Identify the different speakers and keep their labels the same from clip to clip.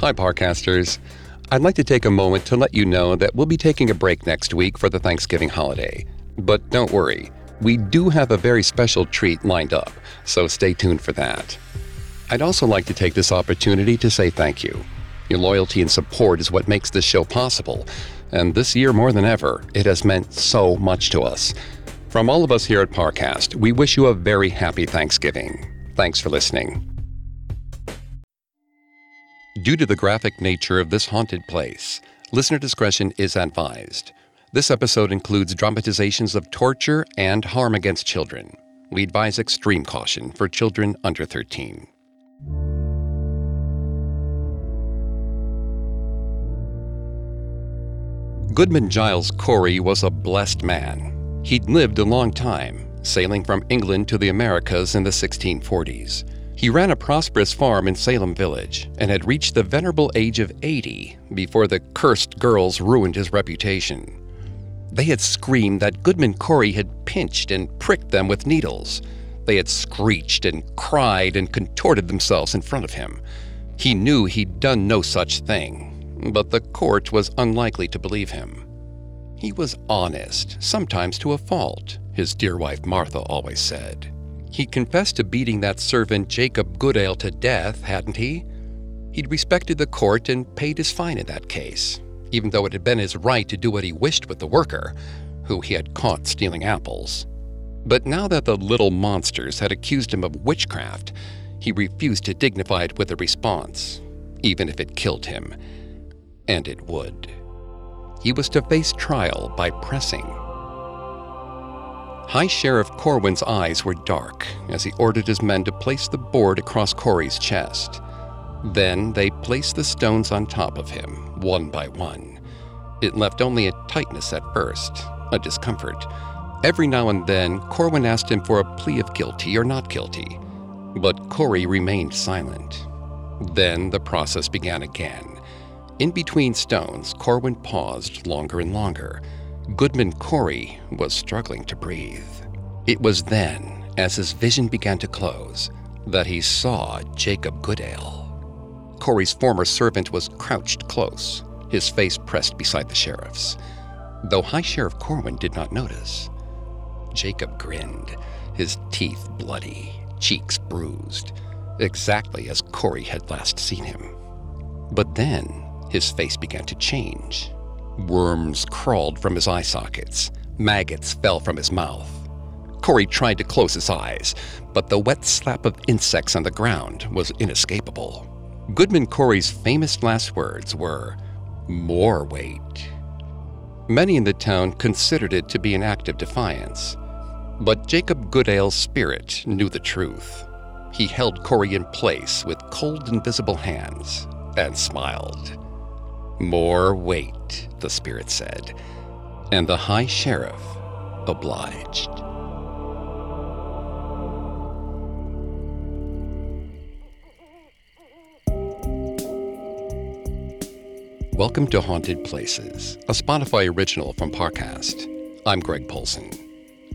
Speaker 1: Hi, Parcasters. I'd like to take a moment to let you know that we'll be taking a break next week for the Thanksgiving holiday. But don't worry, we do have a very special treat lined up, so stay tuned for that. I'd also like to take this opportunity to say thank you. Your loyalty and support is what makes this show possible, and this year more than ever, it has meant so much to us. From all of us here at Parcast, we wish you a very happy Thanksgiving. Thanks for listening. Due to the graphic nature of this haunted place, listener discretion is advised. This episode includes dramatizations of torture and harm against children. We advise extreme caution for children under 13. Goodman Giles Corey was a blessed man. He'd lived a long time, sailing from England to the Americas in the 1640s. He ran a prosperous farm in Salem Village and had reached the venerable age of 80 before the cursed girls ruined his reputation. They had screamed that Goodman Corey had pinched and pricked them with needles. They had screeched and cried and contorted themselves in front of him. He knew he'd done no such thing, but the court was unlikely to believe him. He was honest, sometimes to a fault, his dear wife Martha always said. He confessed to beating that servant Jacob Goodale to death, hadn't he? He'd respected the court and paid his fine in that case, even though it had been his right to do what he wished with the worker, who he had caught stealing apples. But now that the little monsters had accused him of witchcraft, he refused to dignify it with a response, even if it killed him. And it would. He was to face trial by pressing High Sheriff Corwin's eyes were dark as he ordered his men to place the board across Corey's chest. Then they placed the stones on top of him, one by one. It left only a tightness at first, a discomfort. Every now and then, Corwin asked him for a plea of guilty or not guilty, but Corey remained silent. Then the process began again. In between stones, Corwin paused longer and longer Goodman Corey was struggling to breathe. It was then, as his vision began to close, that he saw Jacob Goodale. Corey's former servant was crouched close, his face pressed beside the sheriff's. Though High Sheriff Corwin did not notice, Jacob grinned, his teeth bloody, cheeks bruised, exactly as Corey had last seen him. But then his face began to change. Worms crawled from his eye sockets. Maggots fell from his mouth. Corey tried to close his eyes, but the wet slap of insects on the ground was inescapable. Goodman Corey's famous last words were, More weight. Many in the town considered it to be an act of defiance. But Jacob Goodale's spirit knew the truth. He held Corey in place with cold, invisible hands and smiled. More weight, the spirit said, and the high sheriff obliged. Welcome to Haunted Places, a Spotify original from Parcast. I'm Greg Polcyn.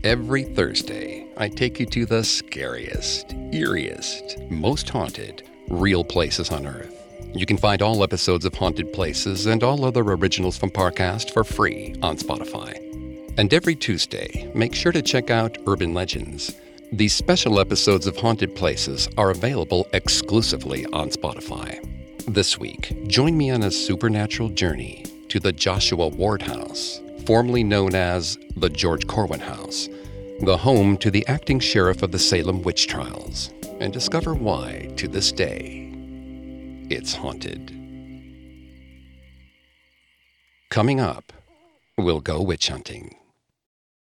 Speaker 1: Every Thursday, I take you to the scariest, eeriest, most haunted, real places on Earth. You can find all episodes of Haunted Places and all other originals from Parcast for free on Spotify. And every Tuesday, make sure to check out Urban Legends. These special episodes of Haunted Places are available exclusively on Spotify. This week, join me on a supernatural journey to the Joshua Ward House, formerly known as the George Corwin House, the home to the acting sheriff of the Salem witch trials, and discover why, to this day, it's haunted. Coming up, we'll go witch hunting.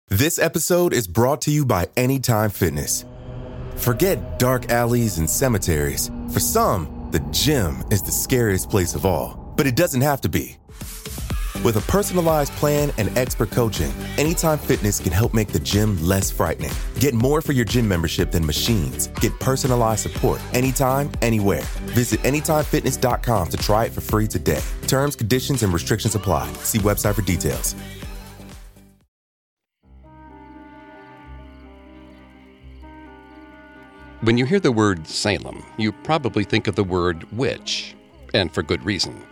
Speaker 2: This episode is brought to you by Anytime Fitness. Forget dark alleys and cemeteries. For some, the gym is the scariest place of all, but it doesn't have to be. With a personalized plan and expert coaching, Anytime Fitness can help make the gym less frightening. Get more for your gym membership than machines. Get personalized support anytime, anywhere. Visit AnytimeFitness.com to try it for free today. Terms, conditions, and restrictions apply. See website for details.
Speaker 1: When you hear the word Salem, you probably think of the word witch and for good reason.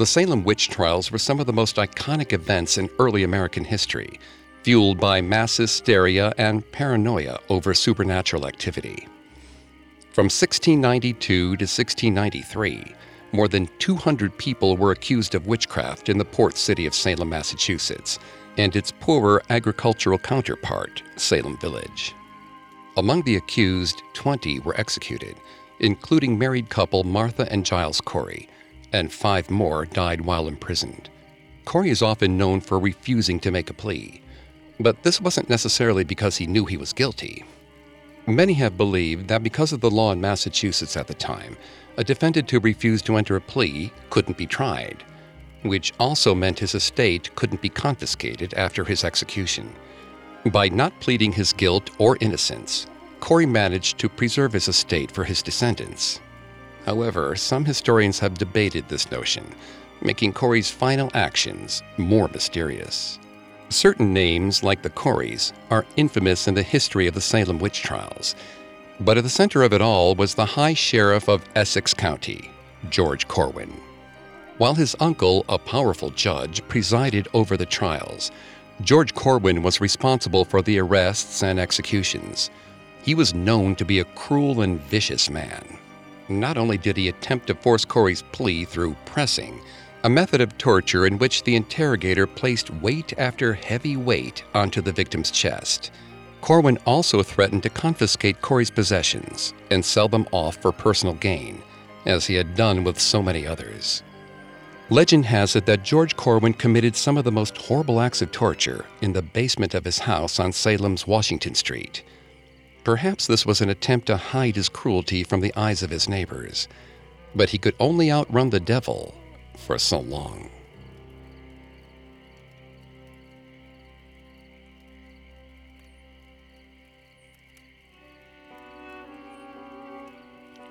Speaker 1: The Salem witch trials were some of the most iconic events in early American history, fueled by mass hysteria and paranoia over supernatural activity. From 1692 to 1693, more than 200 people were accused of witchcraft in the port city of Salem, Massachusetts, and its poorer agricultural counterpart, Salem Village. Among the accused, 20 were executed, including married couple Martha and Giles Corey, and five more died while imprisoned. Corey is often known for refusing to make a plea, but this wasn't necessarily because he knew he was guilty. Many have believed that because of the law in Massachusetts at the time, a defendant who refused to enter a plea couldn't be tried, which also meant his estate couldn't be confiscated after his execution. By not pleading his guilt or innocence, Corey managed to preserve his estate for his descendants. However, some historians have debated this notion, making Corey's final actions more mysterious. Certain names, like the Coreys, are infamous in the history of the Salem witch trials, but at the center of it all was the High Sheriff of Essex County, George Corwin. While his uncle, a powerful judge, presided over the trials, George Corwin was responsible for the arrests and executions. He was known to be a cruel and vicious man. Not only did he attempt to force Corey's plea through pressing, a method of torture in which the interrogator placed weight after heavy weight onto the victim's chest. Corwin also threatened to confiscate Corey's possessions and sell them off for personal gain, as he had done with so many others. Legend has it that George Corwin committed some of the most horrible acts of torture in the basement of his house on Salem's Washington Street. Perhaps this was an attempt to hide his cruelty from the eyes of his neighbors, but he could only outrun the devil for so long.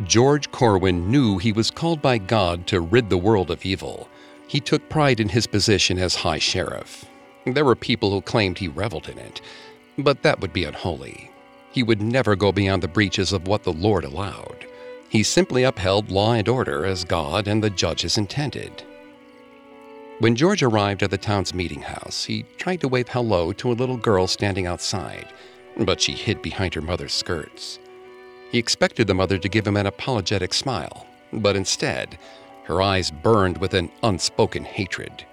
Speaker 1: George Corwin knew he was called by God to rid the world of evil. He took pride in his position as High Sheriff. There were people who claimed he reveled in it, but that would be unholy. He would never go beyond the breaches of what the Lord allowed. He simply upheld law and order as God and the judges intended. When George arrived at the town's meeting house, he tried to wave hello to a little girl standing outside, but she hid behind her mother's skirts. He expected the mother to give him an apologetic smile, but instead, her eyes burned with an unspoken hatred.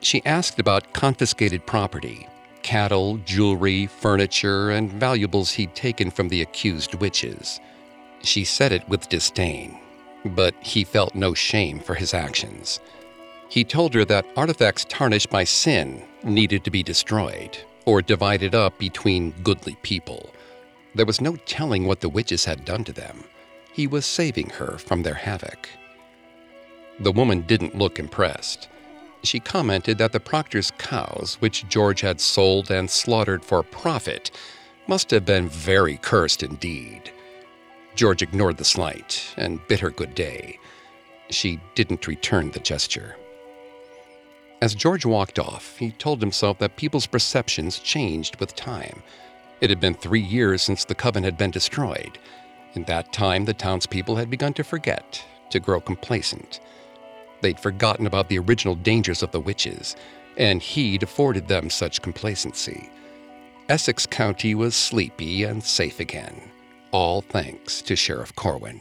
Speaker 1: She asked about confiscated property cattle, jewelry, furniture, and valuables he'd taken from the accused witches. She said it with disdain, but he felt no shame for his actions. He told her that artifacts tarnished by sin needed to be destroyed or divided up between goodly people. There was no telling what the witches had done to them. He was saving her from their havoc. The woman didn't look impressed. She commented that the Proctor's cows, which George had sold and slaughtered for profit, must have been very cursed indeed. George ignored the slight and bid her good day. She didn't return the gesture. As George walked off, he told himself that people's perceptions changed with time. It had been three years since the coven had been destroyed. In that time, the townspeople had begun to forget, to grow complacent. They'd forgotten about the original dangers of the witches, and he'd afforded them such complacency. Essex County was sleepy and safe again, all thanks to Sheriff Corwin.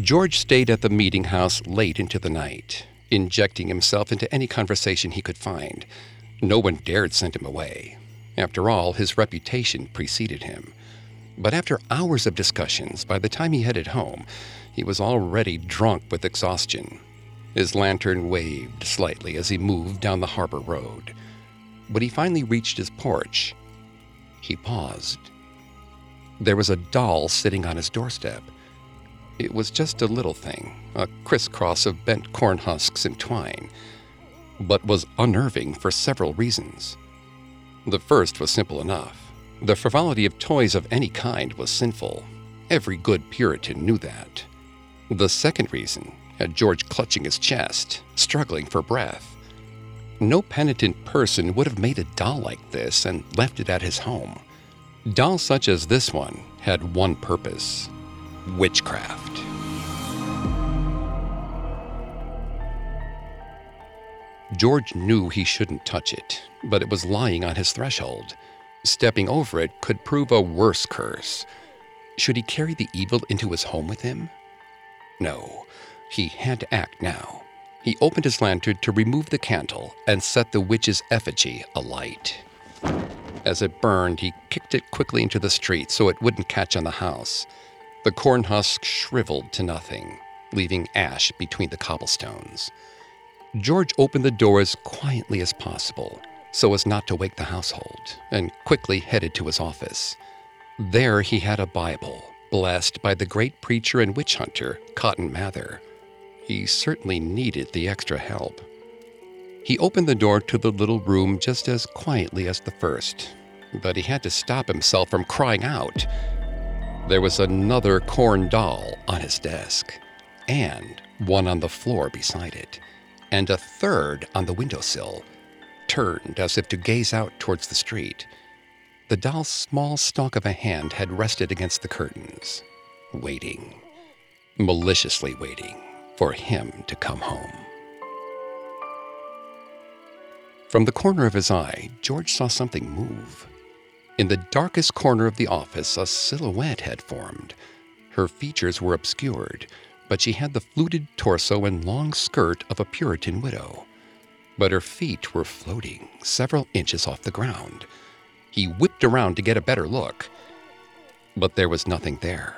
Speaker 1: George stayed at the meeting house late into the night, injecting himself into any conversation he could find. No one dared send him away. After all, his reputation preceded him. But after hours of discussions, by the time he headed home, he was already drunk with exhaustion. His lantern waved slightly as he moved down the harbor road. When he finally reached his porch, he paused. There was a doll sitting on his doorstep. It was just a little thing, a crisscross of bent corn husks and twine, but was unnerving for several reasons. The first was simple enough. The frivolity of toys of any kind was sinful. Every good Puritan knew that. The second reason had George clutching his chest, struggling for breath. No penitent person would have made a doll like this and left it at his home. Dolls such as this one had one purpose witchcraft. George knew he shouldn't touch it, but it was lying on his threshold. Stepping over it could prove a worse curse. Should he carry the evil into his home with him? No, he had to act now. He opened his lantern to remove the candle and set the witch's effigy alight. As it burned, he kicked it quickly into the street so it wouldn't catch on the house. The corn husk shriveled to nothing, leaving ash between the cobblestones. George opened the door as quietly as possible so as not to wake the household and quickly headed to his office. There he had a Bible, blessed by the great preacher and witch hunter, Cotton Mather. He certainly needed the extra help. He opened the door to the little room just as quietly as the first, but he had to stop himself from crying out. There was another corn doll on his desk, and one on the floor beside it, and a third on the windowsill, turned as if to gaze out towards the street. The doll's small stalk of a hand had rested against the curtains, waiting, maliciously waiting for him to come home. From the corner of his eye, George saw something move. In the darkest corner of the office, a silhouette had formed. Her features were obscured, but she had the fluted torso and long skirt of a Puritan widow. But her feet were floating several inches off the ground. He whipped around to get a better look, but there was nothing there.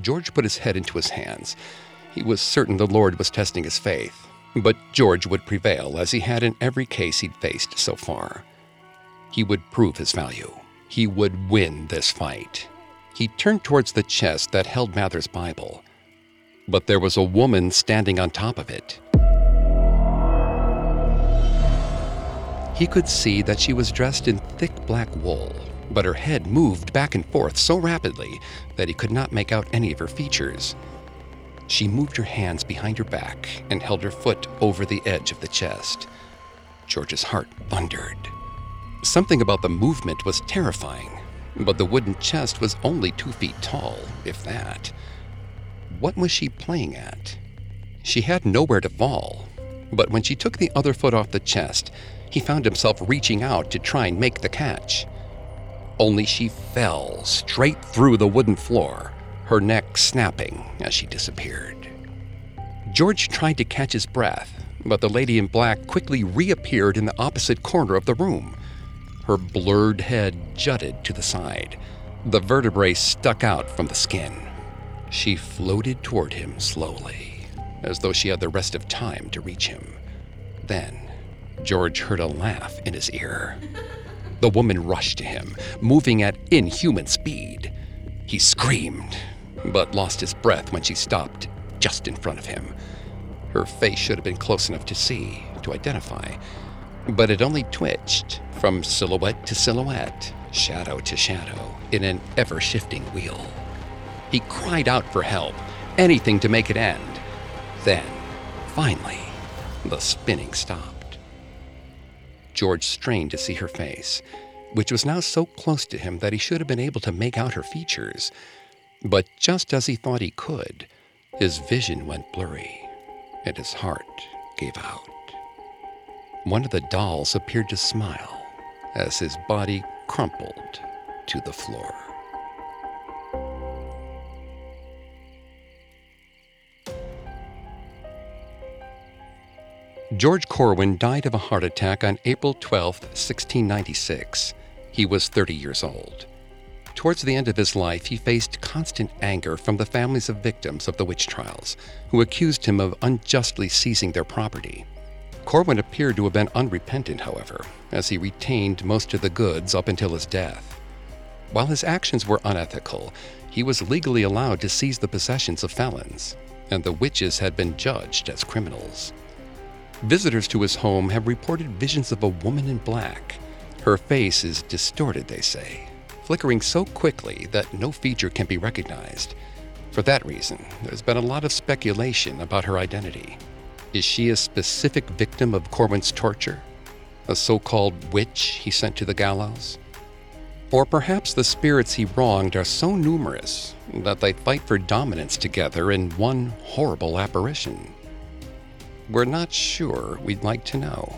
Speaker 1: George put his head into his hands. He was certain the Lord was testing his faith. But George would prevail, as he had in every case he'd faced so far. He would prove his value. He would win this fight. He turned towards the chest that held Mather's Bible. But there was a woman standing on top of it. He could see that she was dressed in thick black wool, but her head moved back and forth so rapidly that he could not make out any of her features. She moved her hands behind her back and held her foot over the edge of the chest. George's heart thundered. Something about the movement was terrifying, but the wooden chest was only two feet tall, if that. What was she playing at? She had nowhere to fall, but when she took the other foot off the chest, he found himself reaching out to try and make the catch. Only she fell straight through the wooden floor her neck snapping as she disappeared. George tried to catch his breath, but the lady in black quickly reappeared in the opposite corner of the room. Her blurred head jutted to the side. The vertebrae stuck out from the skin. She floated toward him slowly, as though she had the rest of time to reach him. Then, George heard a laugh in his ear. The woman rushed to him, moving at inhuman speed. He screamed but lost his breath when she stopped just in front of him. Her face should have been close enough to see, to identify, but it only twitched from silhouette to silhouette, shadow to shadow, in an ever shifting wheel. He cried out for help, anything to make it end. Then, finally, the spinning stopped. George strained to see her face, which was now so close to him that he should have been able to make out her features. But just as he thought he could, his vision went blurry and his heart gave out. One of the dolls appeared to smile as his body crumpled to the floor. George Corwin died of a heart attack on April 12, 1696. He was 30 years old. Towards the end of his life, he faced constant anger from the families of victims of the witch trials, who accused him of unjustly seizing their property. Corwin appeared to have been unrepentant, however, as he retained most of the goods up until his death. While his actions were unethical, he was legally allowed to seize the possessions of felons, and the witches had been judged as criminals. Visitors to his home have reported visions of a woman in black. Her face is distorted, they say, flickering so quickly that no feature can be recognized. For that reason, there's been a lot of speculation about her identity. Is she a specific victim of Corwin's torture? A so called witch he sent to the gallows? Or perhaps the spirits he wronged are so numerous that they fight for dominance together in one horrible apparition. We're not sure we'd like to know.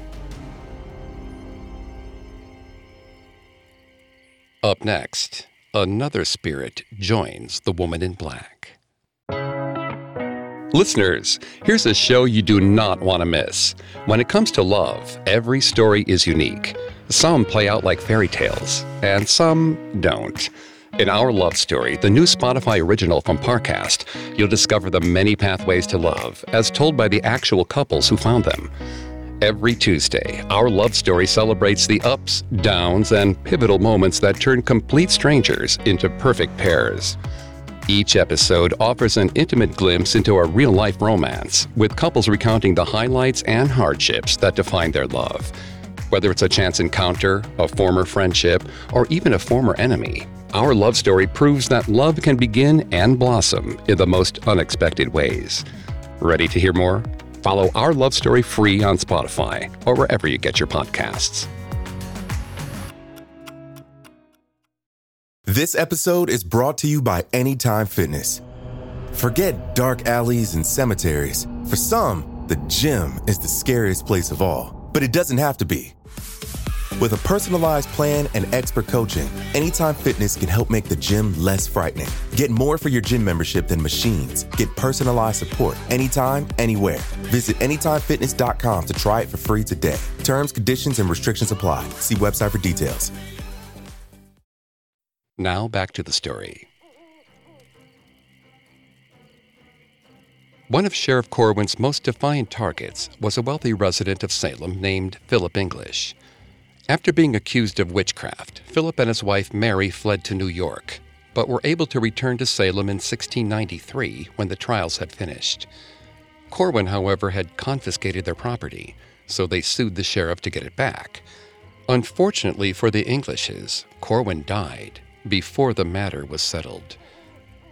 Speaker 1: Up next, another spirit joins the woman in black. Listeners, here's a show you do not want to miss. When it comes to love, every story is unique. Some play out like fairy tales, and some don't. In Our Love Story, the new Spotify original from Parcast, you'll discover the many pathways to love, as told by the actual couples who found them. Every Tuesday, Our Love Story celebrates the ups, downs, and pivotal moments that turn complete strangers into perfect pairs. Each episode offers an intimate glimpse into a real life romance, with couples recounting the highlights and hardships that define their love. Whether it's a chance encounter, a former friendship, or even a former enemy, our love story proves that love can begin and blossom in the most unexpected ways. Ready to hear more? Follow Our Love Story free on Spotify or wherever you get your podcasts.
Speaker 2: This episode is brought to you by Anytime Fitness. Forget dark alleys and cemeteries. For some, the gym is the scariest place of all, but it doesn't have to be. With a personalized plan and expert coaching, Anytime Fitness can help make the gym less frightening. Get more for your gym membership than machines. Get personalized support anytime, anywhere. Visit AnytimeFitness.com to try it for free today. Terms, conditions, and restrictions apply. See website for details.
Speaker 1: Now back to the story. One of Sheriff Corwin's most defiant targets was a wealthy resident of Salem named Philip English. After being accused of witchcraft, Philip and his wife Mary fled to New York, but were able to return to Salem in 1693 when the trials had finished. Corwin, however, had confiscated their property, so they sued the sheriff to get it back. Unfortunately for the Englishes, Corwin died before the matter was settled.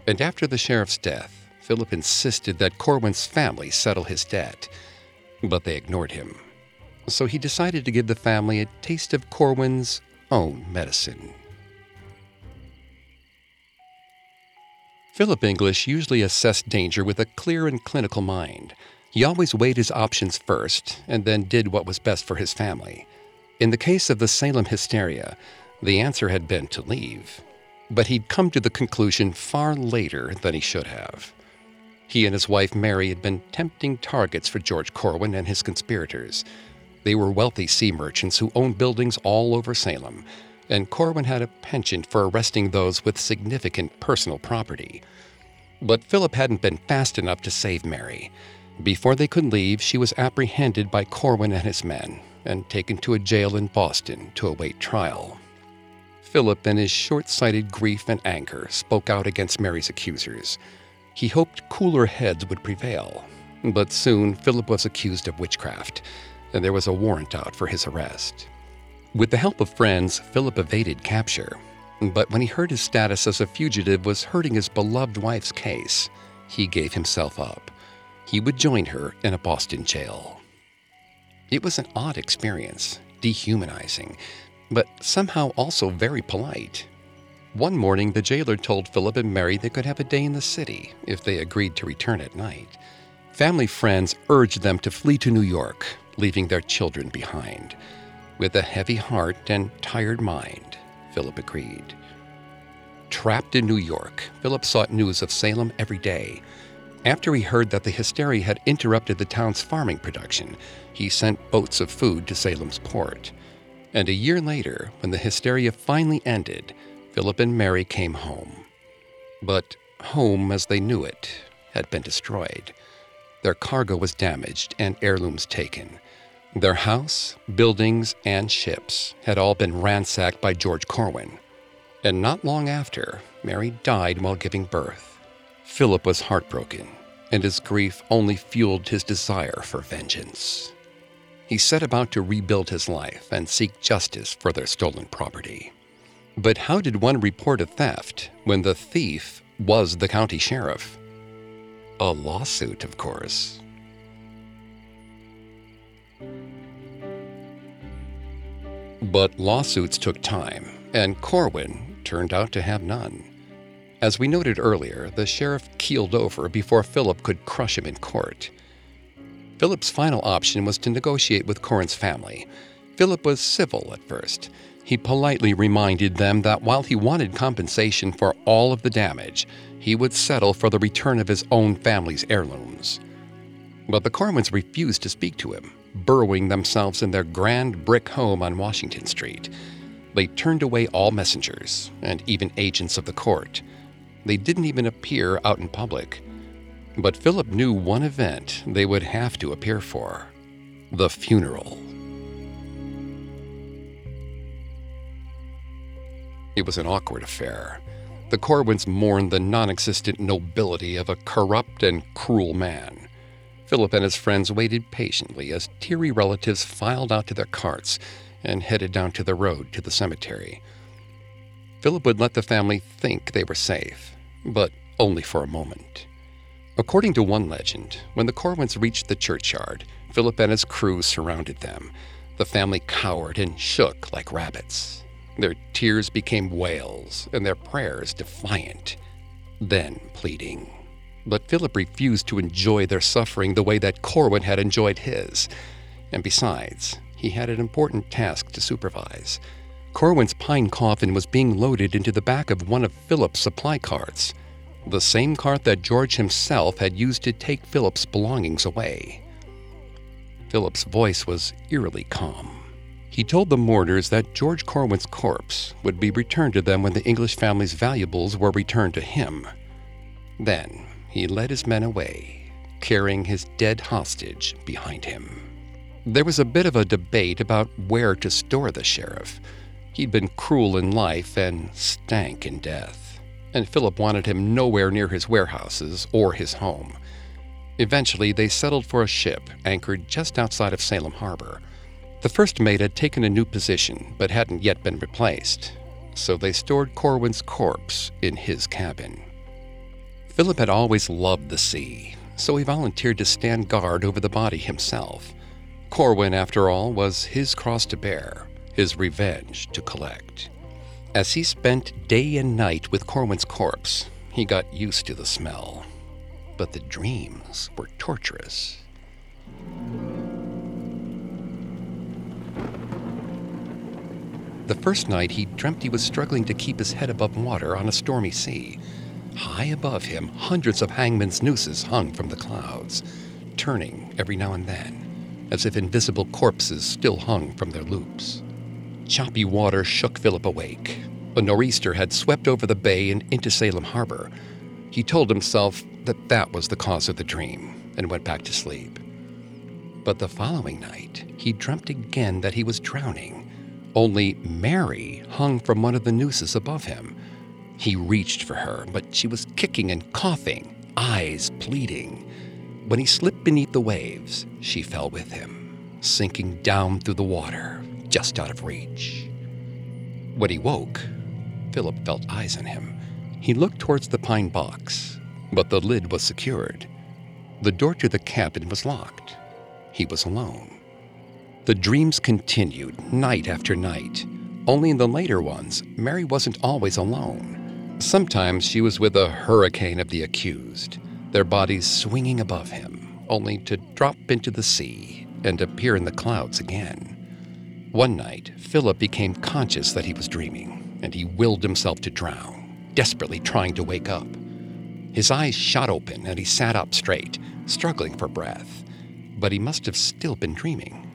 Speaker 1: And after the sheriff's death, Philip insisted that Corwin's family settle his debt, but they ignored him. So he decided to give the family a taste of Corwin's own medicine. Philip English usually assessed danger with a clear and clinical mind. He always weighed his options first and then did what was best for his family. In the case of the Salem hysteria, the answer had been to leave, but he'd come to the conclusion far later than he should have. He and his wife Mary had been tempting targets for George Corwin and his conspirators. They were wealthy sea merchants who owned buildings all over Salem, and Corwin had a penchant for arresting those with significant personal property. But Philip hadn't been fast enough to save Mary. Before they could leave, she was apprehended by Corwin and his men and taken to a jail in Boston to await trial. Philip, in his short sighted grief and anger, spoke out against Mary's accusers. He hoped cooler heads would prevail. But soon, Philip was accused of witchcraft, and there was a warrant out for his arrest. With the help of friends, Philip evaded capture. But when he heard his status as a fugitive was hurting his beloved wife's case, he gave himself up. He would join her in a Boston jail. It was an odd experience, dehumanizing, but somehow also very polite. One morning, the jailer told Philip and Mary they could have a day in the city if they agreed to return at night. Family friends urged them to flee to New York, leaving their children behind. With a heavy heart and tired mind, Philip agreed. Trapped in New York, Philip sought news of Salem every day. After he heard that the hysteria had interrupted the town's farming production, he sent boats of food to Salem's port. And a year later, when the hysteria finally ended, Philip and Mary came home. But home as they knew it had been destroyed. Their cargo was damaged and heirlooms taken. Their house, buildings, and ships had all been ransacked by George Corwin. And not long after, Mary died while giving birth. Philip was heartbroken, and his grief only fueled his desire for vengeance he set about to rebuild his life and seek justice for their stolen property. But how did one report a theft when the thief was the county sheriff? A lawsuit, of course. But lawsuits took time, and Corwin turned out to have none. As we noted earlier, the sheriff keeled over before Philip could crush him in court. Philip's final option was to negotiate with Corwin's family. Philip was civil at first. He politely reminded them that while he wanted compensation for all of the damage, he would settle for the return of his own family's heirlooms. But the Corwins refused to speak to him, burrowing themselves in their grand brick home on Washington Street. They turned away all messengers and even agents of the court. They didn't even appear out in public. But Philip knew one event they would have to appear for the funeral. It was an awkward affair. The Corwins mourned the non existent nobility of a corrupt and cruel man. Philip and his friends waited patiently as teary relatives filed out to their carts and headed down to the road to the cemetery. Philip would let the family think they were safe, but only for a moment. According to one legend, when the Corwins reached the churchyard, Philip and his crew surrounded them. The family cowered and shook like rabbits. Their tears became wails and their prayers defiant, then pleading. But Philip refused to enjoy their suffering the way that Corwin had enjoyed his. And besides, he had an important task to supervise. Corwin's pine coffin was being loaded into the back of one of Philip's supply carts, the same cart that George himself had used to take Philip's belongings away. Philip's voice was eerily calm. He told the mourners that George Corwin's corpse would be returned to them when the English family's valuables were returned to him. Then, he led his men away, carrying his dead hostage behind him. There was a bit of a debate about where to store the sheriff. He'd been cruel in life and stank in death, and Philip wanted him nowhere near his warehouses or his home. Eventually, they settled for a ship anchored just outside of Salem Harbor. The first mate had taken a new position but hadn't yet been replaced, so they stored Corwin's corpse in his cabin. Philip had always loved the sea, so he volunteered to stand guard over the body himself. Corwin, after all, was his cross to bear, his revenge to collect. As he spent day and night with Corwin's corpse, he got used to the smell. But the dreams were torturous. The first night, he dreamt he was struggling to keep his head above water on a stormy sea. High above him, hundreds of hangman's nooses hung from the clouds, turning every now and then, as if invisible corpses still hung from their loops. Choppy water shook Philip awake. A nor'easter had swept over the bay and into Salem Harbor. He told himself that that was the cause of the dream and went back to sleep. But the following night, he dreamt again that he was drowning. Only Mary hung from one of the nooses above him. He reached for her, but she was kicking and coughing, eyes pleading. When he slipped beneath the waves, she fell with him, sinking down through the water, just out of reach. When he woke, Philip felt eyes on him. He looked towards the pine box, but the lid was secured. The door to the cabin was locked. He was alone. The dreams continued night after night. Only in the later ones, Mary wasn't always alone. Sometimes she was with a hurricane of the accused, their bodies swinging above him, only to drop into the sea and appear in the clouds again. One night, Philip became conscious that he was dreaming, and he willed himself to drown, desperately trying to wake up. His eyes shot open and he sat up straight, struggling for breath. But he must have still been dreaming,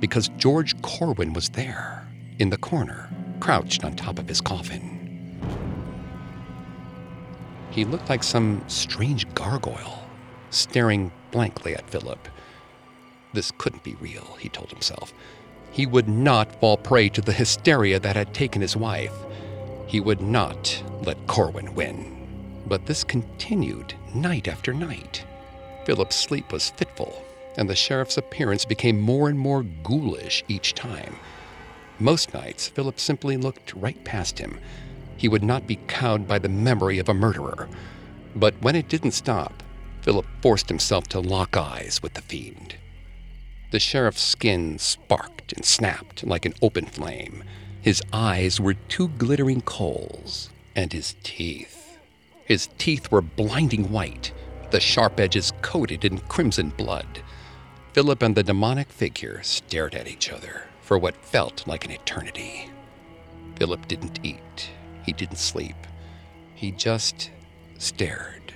Speaker 1: because George Corwin was there, in the corner, crouched on top of his coffin. He looked like some strange gargoyle, staring blankly at Philip. This couldn't be real, he told himself. He would not fall prey to the hysteria that had taken his wife. He would not let Corwin win. But this continued night after night. Philip's sleep was fitful, and the sheriff's appearance became more and more ghoulish each time. Most nights, Philip simply looked right past him, he would not be cowed by the memory of a murderer. But when it didn't stop, Philip forced himself to lock eyes with the fiend. The sheriff's skin sparked and snapped like an open flame. His eyes were two glittering coals, and his teeth. His teeth were blinding white, the sharp edges coated in crimson blood. Philip and the demonic figure stared at each other for what felt like an eternity. Philip didn't eat, he didn't sleep, he just stared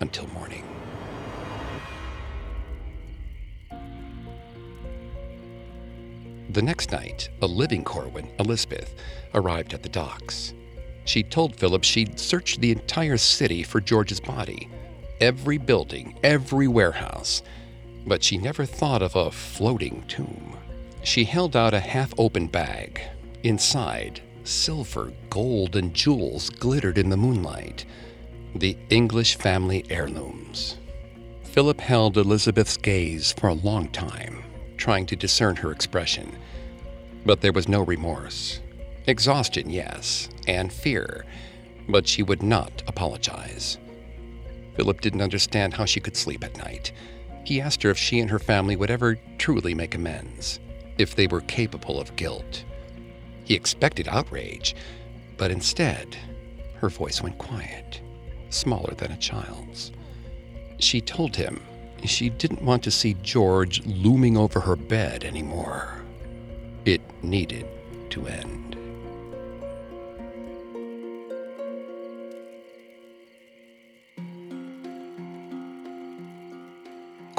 Speaker 1: until morning. The next night, a living Corwin, Elizabeth, arrived at the docks. She told Philip she'd searched the entire city for George's body every building, every warehouse, but she never thought of a floating tomb. She held out a half open bag. Inside, silver, gold, and jewels glittered in the moonlight. The English family heirlooms. Philip held Elizabeth's gaze for a long time, trying to discern her expression. But there was no remorse. Exhaustion, yes, and fear, but she would not apologize. Philip didn't understand how she could sleep at night. He asked her if she and her family would ever truly make amends, if they were capable of guilt. He expected outrage, but instead, her voice went quiet, smaller than a child's. She told him she didn't want to see George looming over her bed anymore. It needed to end.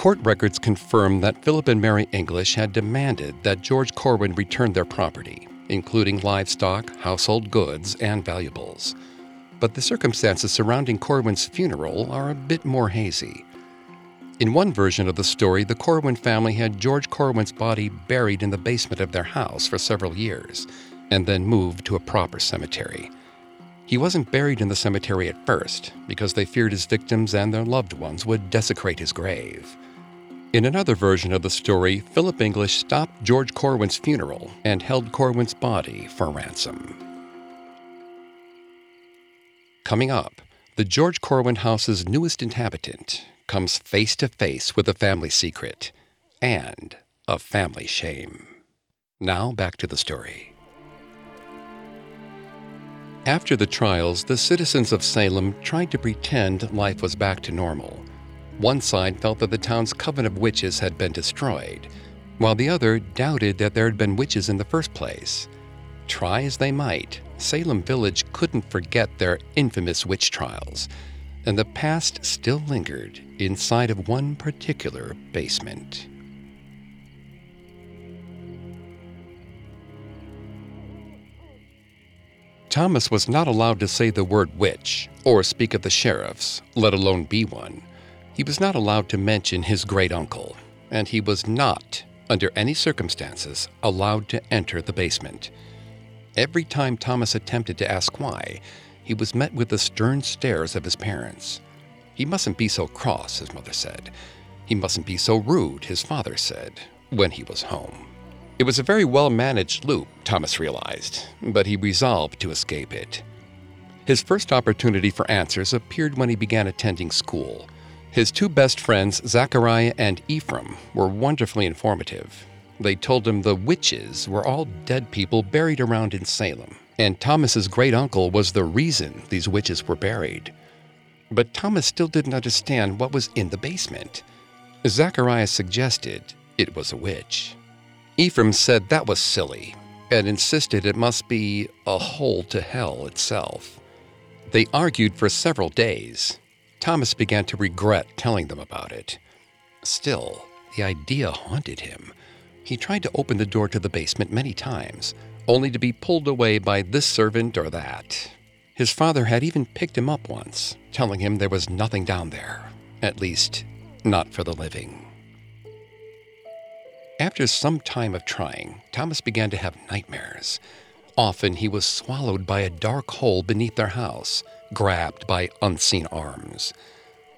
Speaker 1: Court records confirm that Philip and Mary English had demanded that George Corwin return their property, including livestock, household goods, and valuables. But the circumstances surrounding Corwin's funeral are a bit more hazy. In one version of the story, the Corwin family had George Corwin's body buried in the basement of their house for several years, and then moved to a proper cemetery. He wasn't buried in the cemetery at first because they feared his victims and their loved ones would desecrate his grave. In another version of the story, Philip English stopped George Corwin's funeral and held Corwin's body for ransom. Coming up, the George Corwin house's newest inhabitant comes face to face with a family secret and a family shame. Now back to the story. After the trials, the citizens of Salem tried to pretend life was back to normal one side felt that the town's coven of witches had been destroyed, while the other doubted that there had been witches in the first place. Try as they might, Salem Village couldn't forget their infamous witch trials, and the past still lingered inside of one particular basement. Thomas was not allowed to say the word witch or speak of the sheriffs, let alone be one. He was not allowed to mention his great uncle, and he was not, under any circumstances, allowed to enter the basement. Every time Thomas attempted to ask why, he was met with the stern stares of his parents. He mustn't be so cross, his mother said. He mustn't be so rude, his father said, when he was home. It was a very well managed loop, Thomas realized, but he resolved to escape it. His first opportunity for answers appeared when he began attending school. His two best friends, Zachariah and Ephraim, were wonderfully informative. They told him the witches were all dead people buried around in Salem, and Thomas's great uncle was the reason these witches were buried. But Thomas still didn't understand what was in the basement. Zachariah suggested it was a witch. Ephraim said that was silly and insisted it must be a hole to hell itself. They argued for several days, Thomas began to regret telling them about it. Still, the idea haunted him. He tried to open the door to the basement many times, only to be pulled away by this servant or that. His father had even picked him up once, telling him there was nothing down there, at least, not for the living. After some time of trying, Thomas began to have nightmares. Often he was swallowed by a dark hole beneath their house, grabbed by unseen arms.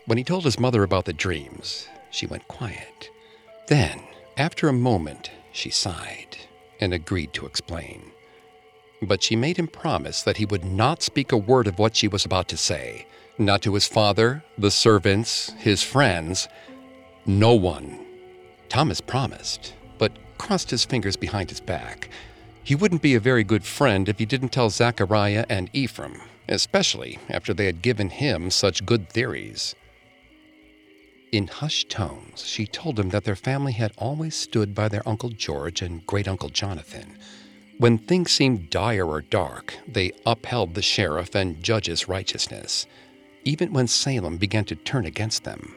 Speaker 1: When he told his mother about the dreams, she went quiet. Then, after a moment, she sighed and agreed to explain. But she made him promise that he would not speak a word of what she was about to say, not to his father, the servants, his friends, no one. Thomas promised, but crossed his fingers behind his back he wouldn't be a very good friend if he didn't tell Zachariah and Ephraim, especially after they had given him such good theories. In hushed tones, she told him that their family had always stood by their Uncle George and great Uncle Jonathan. When things seemed dire or dark, they upheld the sheriff and judge's righteousness, even when Salem began to turn against them.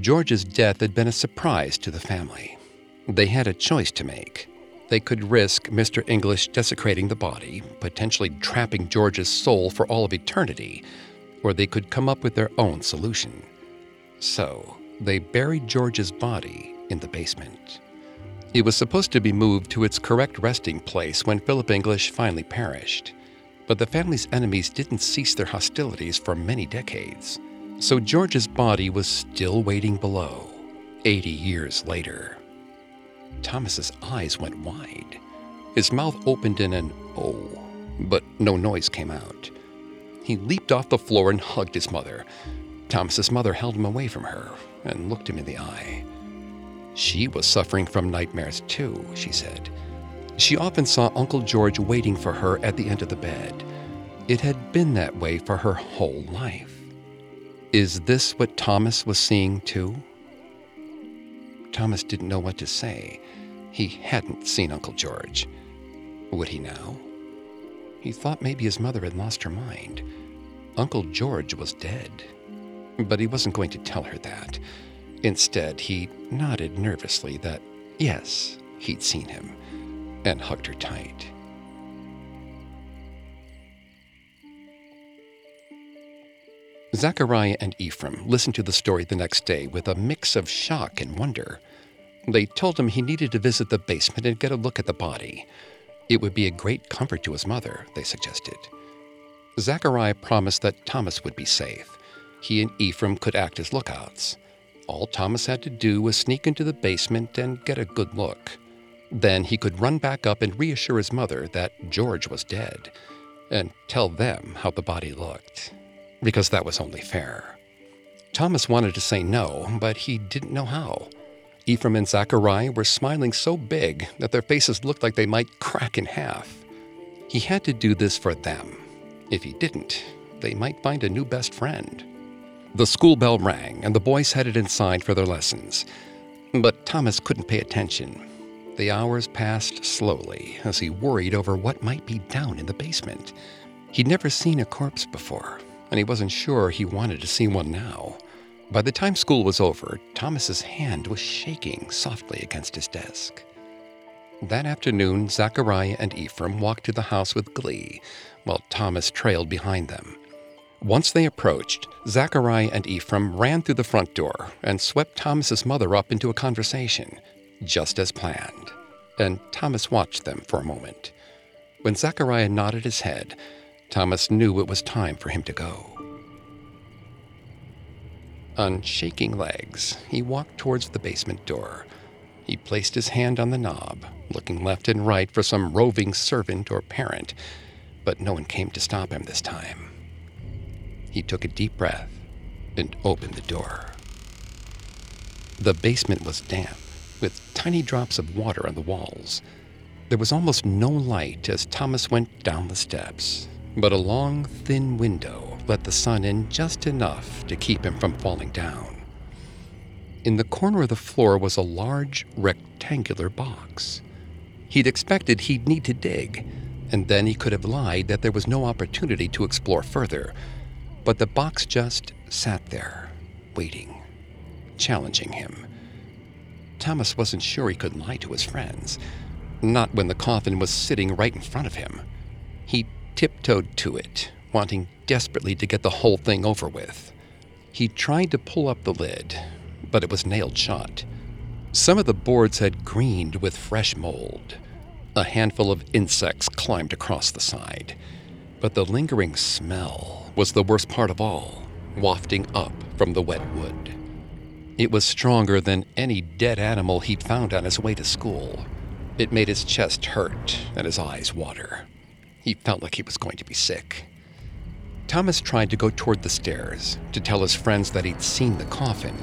Speaker 1: George's death had been a surprise to the family. They had a choice to make. They could risk Mr. English desecrating the body, potentially trapping George's soul for all of eternity, or they could come up with their own solution. So, they buried George's body in the basement. It was supposed to be moved to its correct resting place when Philip English finally perished. But the family's enemies didn't cease their hostilities for many decades. So George's body was still waiting below, 80 years later. Thomas's eyes went wide. His mouth opened in an oh, but no noise came out. He leaped off the floor and hugged his mother. Thomas's mother held him away from her and looked him in the eye. She was suffering from nightmares too, she said. She often saw Uncle George waiting for her at the end of the bed. It had been that way for her whole life. Is this what Thomas was seeing too? Thomas didn't know what to say. He hadn't seen Uncle George. Would he now? He thought maybe his mother had lost her mind. Uncle George was dead. But he wasn't going to tell her that. Instead, he nodded nervously that, yes, he'd seen him, and hugged her tight. Zachariah and Ephraim listened to the story the next day with a mix of shock and wonder. They told him he needed to visit the basement and get a look at the body. It would be a great comfort to his mother, they suggested. Zachariah promised that Thomas would be safe. He and Ephraim could act as lookouts. All Thomas had to do was sneak into the basement and get a good look. Then he could run back up and reassure his mother that George was dead, and tell them how the body looked, because that was only fair. Thomas wanted to say no, but he didn't know how. Ephraim and Zachariah were smiling so big that their faces looked like they might crack in half. He had to do this for them. If he didn't, they might find a new best friend. The school bell rang, and the boys headed inside for their lessons. But Thomas couldn't pay attention. The hours passed slowly as he worried over what might be down in the basement. He'd never seen a corpse before, and he wasn't sure he wanted to see one now. By the time school was over, Thomas's hand was shaking softly against his desk. That afternoon, Zachariah and Ephraim walked to the house with glee, while Thomas trailed behind them. Once they approached, Zachariah and Ephraim ran through the front door and swept Thomas's mother up into a conversation, just as planned. And Thomas watched them for a moment. When Zachariah nodded his head, Thomas knew it was time for him to go. On shaking legs, he walked towards the basement door. He placed his hand on the knob, looking left and right for some roving servant or parent, but no one came to stop him this time. He took a deep breath and opened the door. The basement was damp, with tiny drops of water on the walls. There was almost no light as Thomas went down the steps, but a long, thin window let the sun in just enough to keep him from falling down. In the corner of the floor was a large, rectangular box. He'd expected he'd need to dig, and then he could have lied that there was no opportunity to explore further but the box just sat there, waiting, challenging him. Thomas wasn't sure he could lie to his friends, not when the coffin was sitting right in front of him. He tiptoed to it, wanting desperately to get the whole thing over with. He tried to pull up the lid, but it was nailed shut. Some of the boards had greened with fresh mold. A handful of insects climbed across the side, but the lingering smell was the worst part of all, wafting up from the wet wood. It was stronger than any dead animal he'd found on his way to school. It made his chest hurt and his eyes water. He felt like he was going to be sick. Thomas tried to go toward the stairs to tell his friends that he'd seen the coffin,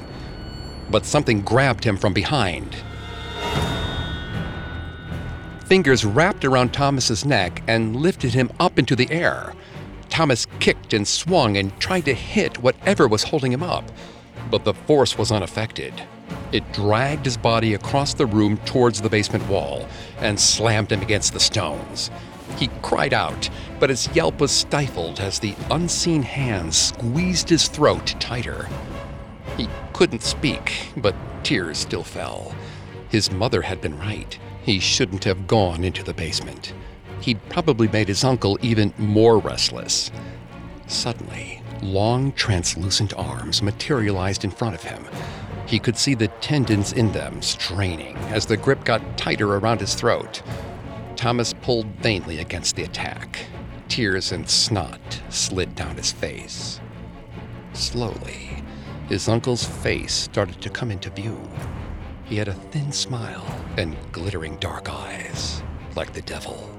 Speaker 1: but something grabbed him from behind. Fingers wrapped around Thomas's neck and lifted him up into the air. Thomas kicked and swung and tried to hit whatever was holding him up. but the force was unaffected. It dragged his body across the room towards the basement wall and slammed him against the stones. He cried out, but his yelp was stifled as the unseen hands squeezed his throat tighter. He couldn't speak, but tears still fell. His mother had been right. He shouldn't have gone into the basement. He'd probably made his uncle even more restless. Suddenly, long, translucent arms materialized in front of him. He could see the tendons in them straining as the grip got tighter around his throat. Thomas pulled vainly against the attack. Tears and snot slid down his face. Slowly, his uncle's face started to come into view. He had a thin smile and glittering dark eyes, like the devil.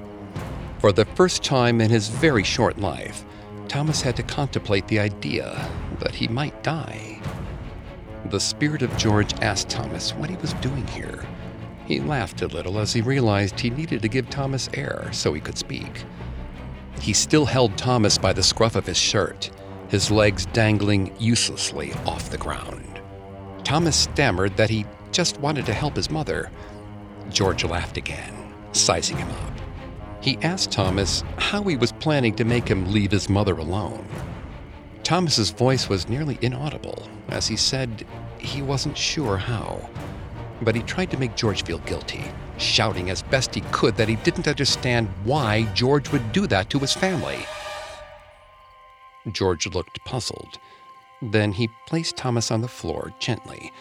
Speaker 1: For the first time in his very short life, Thomas had to contemplate the idea that he might die. The spirit of George asked Thomas what he was doing here. He laughed a little as he realized he needed to give Thomas air so he could speak. He still held Thomas by the scruff of his shirt, his legs dangling uselessly off the ground. Thomas stammered that he just wanted to help his mother. George laughed again, sizing him up. He asked Thomas how he was planning to make him leave his mother alone. Thomas's voice was nearly inaudible as he said he wasn't sure how. But he tried to make George feel guilty, shouting as best he could that he didn't understand why George would do that to his family. George looked puzzled. Then he placed Thomas on the floor gently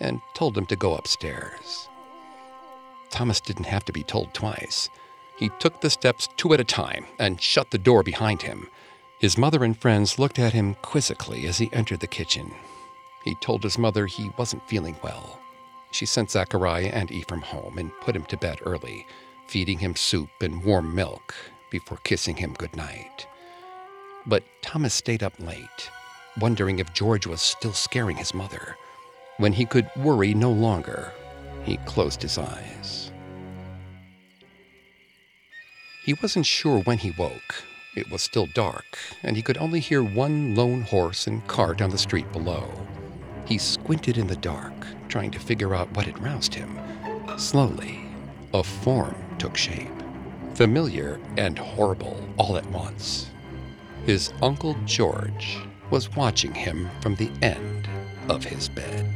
Speaker 1: and told him to go upstairs. Thomas didn't have to be told twice. He took the steps two at a time and shut the door behind him. His mother and friends looked at him quizzically as he entered the kitchen. He told his mother he wasn't feeling well. She sent Zachariah and Ephraim home and put him to bed early, feeding him soup and warm milk before kissing him good night. But Thomas stayed up late, wondering if George was still scaring his mother. When he could worry no longer, he closed his eyes. He wasn't sure when he woke. It was still dark, and he could only hear one lone horse and cart on the street below. He squinted in the dark, trying to figure out what had roused him. Slowly, a form took shape, familiar and horrible all at once. His Uncle George was watching him from the end of his bed.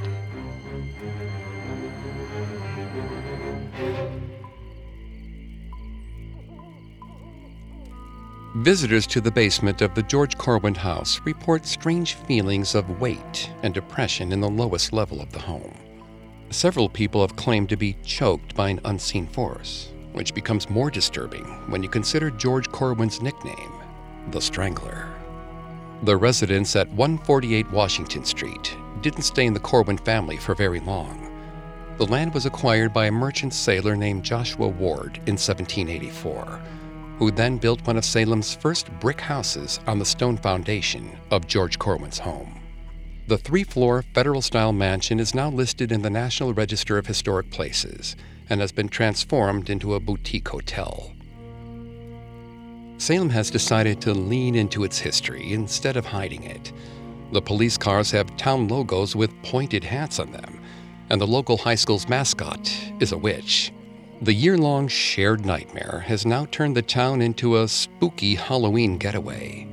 Speaker 1: Visitors to the basement of the George Corwin house report strange feelings of weight and depression in the lowest level of the home. Several people have claimed to be choked by an unseen force, which becomes more disturbing when you consider George Corwin's nickname, the Strangler. The residents at 148 Washington Street didn't stay in the Corwin family for very long. The land was acquired by a merchant sailor named Joshua Ward in 1784 who then built one of Salem's first brick houses on the stone foundation of George Corwin's home. The three floor federal style mansion is now listed in the National Register of Historic Places and has been transformed into a boutique hotel. Salem has decided to lean into its history instead of hiding it. The police cars have town logos with pointed hats on them, and the local high school's mascot is a witch. The year long shared nightmare has now turned the town into a spooky Halloween getaway.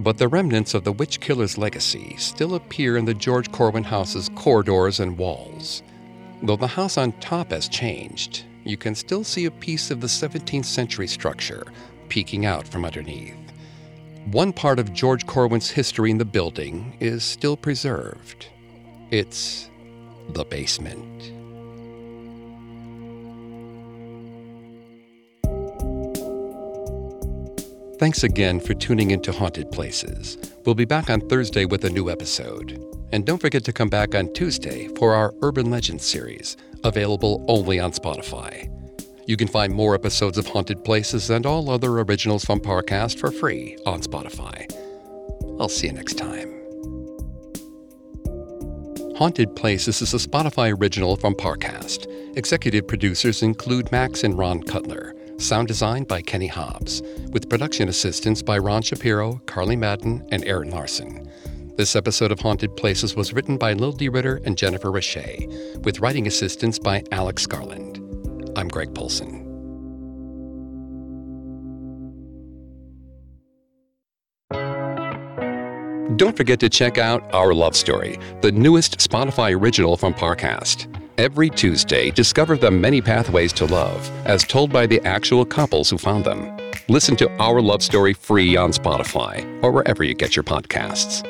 Speaker 1: But the remnants of the witch killer's legacy still appear in the George Corwin house's corridors and walls. Though the house on top has changed, you can still see a piece of the 17th century structure peeking out from underneath. One part of George Corwin's history in the building is still preserved. It's the basement. Thanks again for tuning into Haunted Places. We'll be back on Thursday with a new episode. And don't forget to come back on Tuesday for our Urban Legends series, available only on Spotify. You can find more episodes of Haunted Places and all other originals from Parcast for free on Spotify. I'll see you next time. Haunted Places is a Spotify original from Parcast. Executive producers include Max and Ron Cutler. Sound design by Kenny Hobbs, with production assistance by Ron Shapiro, Carly Madden, and Aaron Larson. This episode of Haunted Places was written by Lil D. Ritter and Jennifer Richey, with writing assistance by Alex Garland. I'm Greg Polcyn. Don't forget to check out Our Love Story, the newest Spotify original from Parcast. Every Tuesday, discover the many pathways to love, as told by the actual couples who found them. Listen to Our Love Story free on Spotify or wherever you get your podcasts.